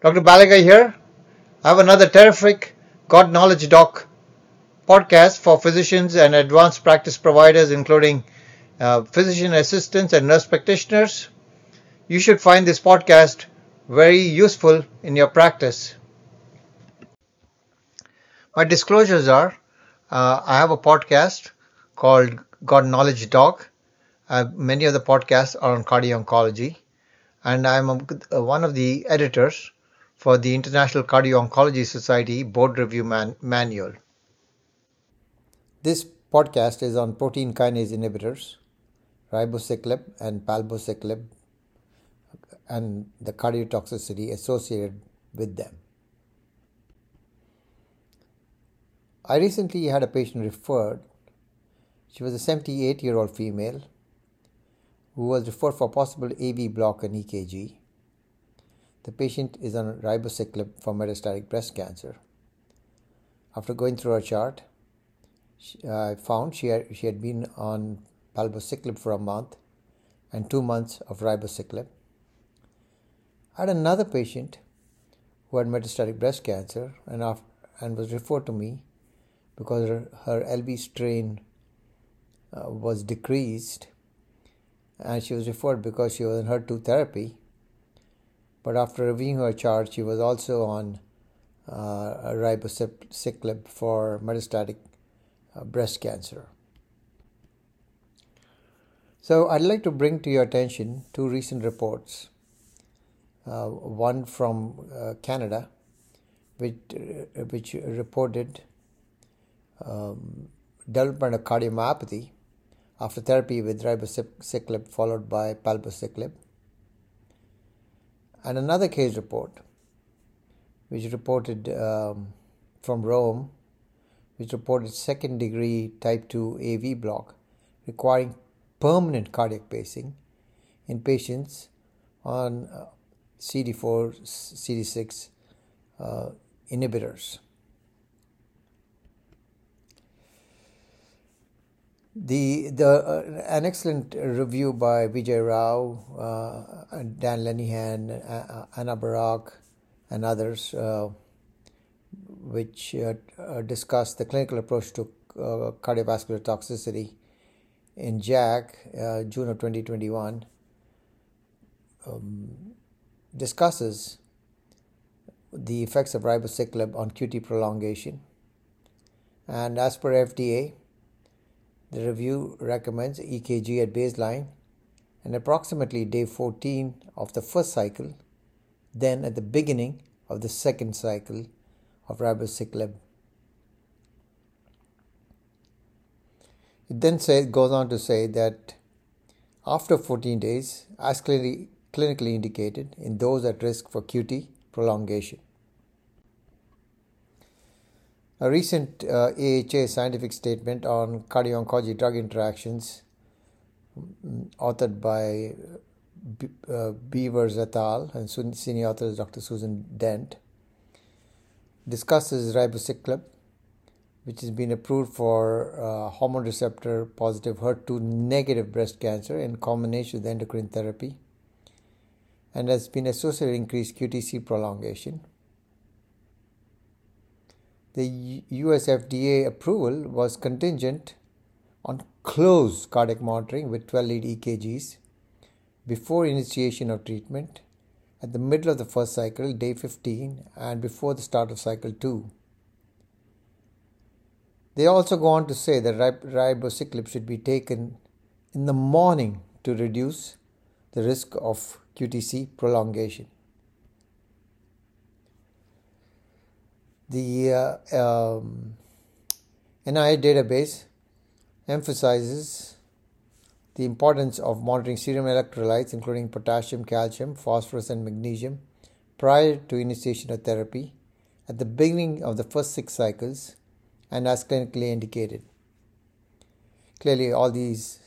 Dr. Balaga here. I have another terrific God Knowledge Doc podcast for physicians and advanced practice providers, including uh, physician assistants and nurse practitioners. You should find this podcast very useful in your practice. My disclosures are uh, I have a podcast called God Knowledge Doc. Uh, many of the podcasts are on cardio oncology, and I'm a, one of the editors for the International Cardio Oncology Society Board Review man- Manual. This podcast is on protein kinase inhibitors, ribociclib and palbociclib, and the cardiotoxicity associated with them. I recently had a patient referred. She was a 78 year old female who was referred for possible AV block and EKG. The patient is on ribociclib for metastatic breast cancer. After going through her chart, I found she had, she had been on palbociclib for a month and two months of ribociclib. I had another patient who had metastatic breast cancer and, after, and was referred to me because her, her LV strain uh, was decreased and she was referred because she was in HER2 therapy but after reviewing her chart, she was also on uh, ribociclib for metastatic uh, breast cancer. So, I'd like to bring to your attention two recent reports. Uh, one from uh, Canada, which, uh, which reported um, development of cardiomyopathy after therapy with ribociclib followed by palbociclib and another case report, which reported um, from Rome, which reported second degree type 2 AV block requiring permanent cardiac pacing in patients on uh, CD4, CD6 uh, inhibitors. The, the uh, an excellent review by Vijay Rao, uh, Dan Lenihan, uh, Ana Barac, and others, uh, which uh, uh, discuss the clinical approach to cardiovascular toxicity in JACC, June of 2021, um, discusses the effects of ribociclib on QT prolongation. And as per FDA, the review recommends EKG at baseline and approximately day 14 of the first cycle, then at the beginning of the second cycle of ribociclib. It then say, goes on to say that after 14 days, as clearly, clinically indicated in those at risk for QT prolongation. A recent uh, AHA scientific statement on cardio-oncology drug interactions, mm, authored by uh, Beavers et al. and senior author is Dr. Susan Dent, discusses ribociclib, which has been approved for uh, hormone receptor positive HER2 negative breast cancer in combination with endocrine therapy and has been associated with increased QTC prolongation. The US FDA approval was contingent on close cardiac monitoring with 12 lead EKGs before initiation of treatment at the middle of the first cycle, day 15, and before the start of cycle 2. They also go on to say that ribociclib should be taken in the morning to reduce the risk of QTC prolongation. The uh, um, NIH database emphasizes the importance of monitoring serum electrolytes, including potassium, calcium, phosphorus, and magnesium, prior to initiation of therapy at the beginning of the first six cycles and as clinically indicated. Clearly, all these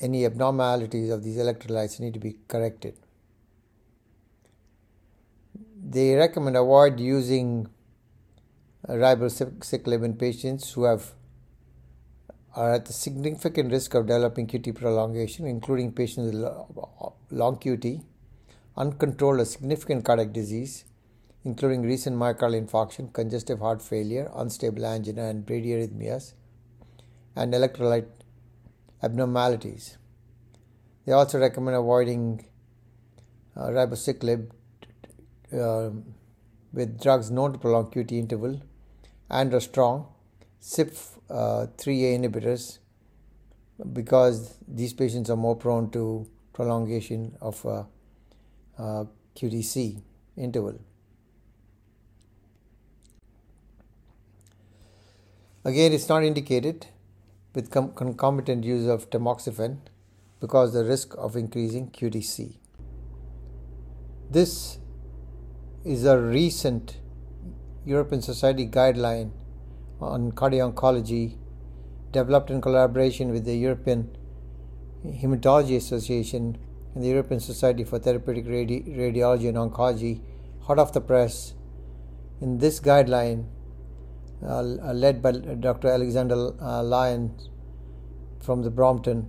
any abnormalities of these electrolytes need to be corrected. They recommend avoid using ribociclib in patients who have are at significant risk of developing QT prolongation, including patients with long QT uncontrolled or significant cardiac disease, including recent myocardial infarction, congestive heart failure, unstable angina, and bradyarrhythmias, and electrolyte abnormalities. They also recommend avoiding uh, ribociclib uh, with drugs known to prolong QT interval and are strong CYP3A uh, inhibitors because these patients are more prone to prolongation of uh, uh, QTC interval. Again, it's not indicated with com- concomitant use of tamoxifen because the risk of increasing QTC. This is a recent European Society guideline on cardio-oncology developed in collaboration with the European Hematology Association and the European Society for Therapeutic Radi- Radiology and Oncology, hot off the press. In this guideline, uh, led by Dr. Alexander uh, Lyons from the Brompton,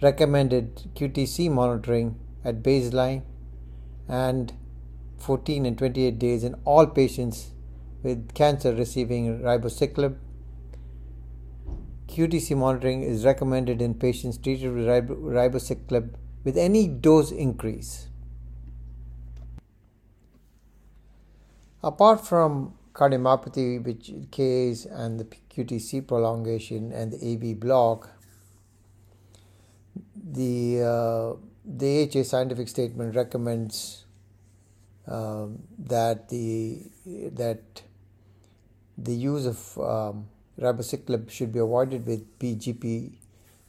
recommended QTC monitoring at baseline and 14 and 28 days in all patients with cancer receiving ribociclib. QTC monitoring is recommended in patients treated with rib- ribociclib with any dose increase. Apart from cardiomyopathy, which case and the QTC prolongation and the AV block, the uh, the AHA scientific statement recommends um, that the that the use of um, ribociclib should be avoided with PGP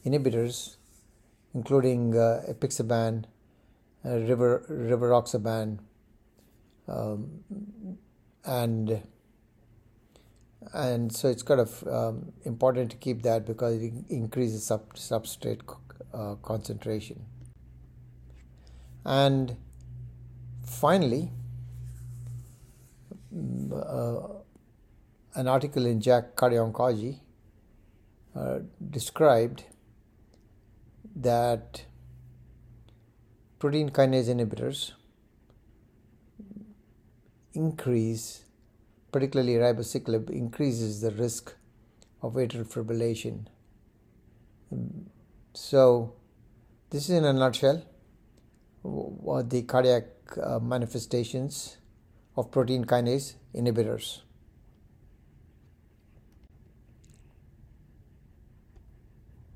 inhibitors, including uh, apixaban, uh, river rivaroxaban, um, and and so it's kind of um, important to keep that because it increases sub- substrate uh, concentration. And finally, uh, an article in JACC Cardio uh, described that protein kinase inhibitors increase, particularly ribociclib, increases the risk of atrial fibrillation. So, this is in a nutshell what the cardiac Uh, manifestations of protein kinase inhibitors.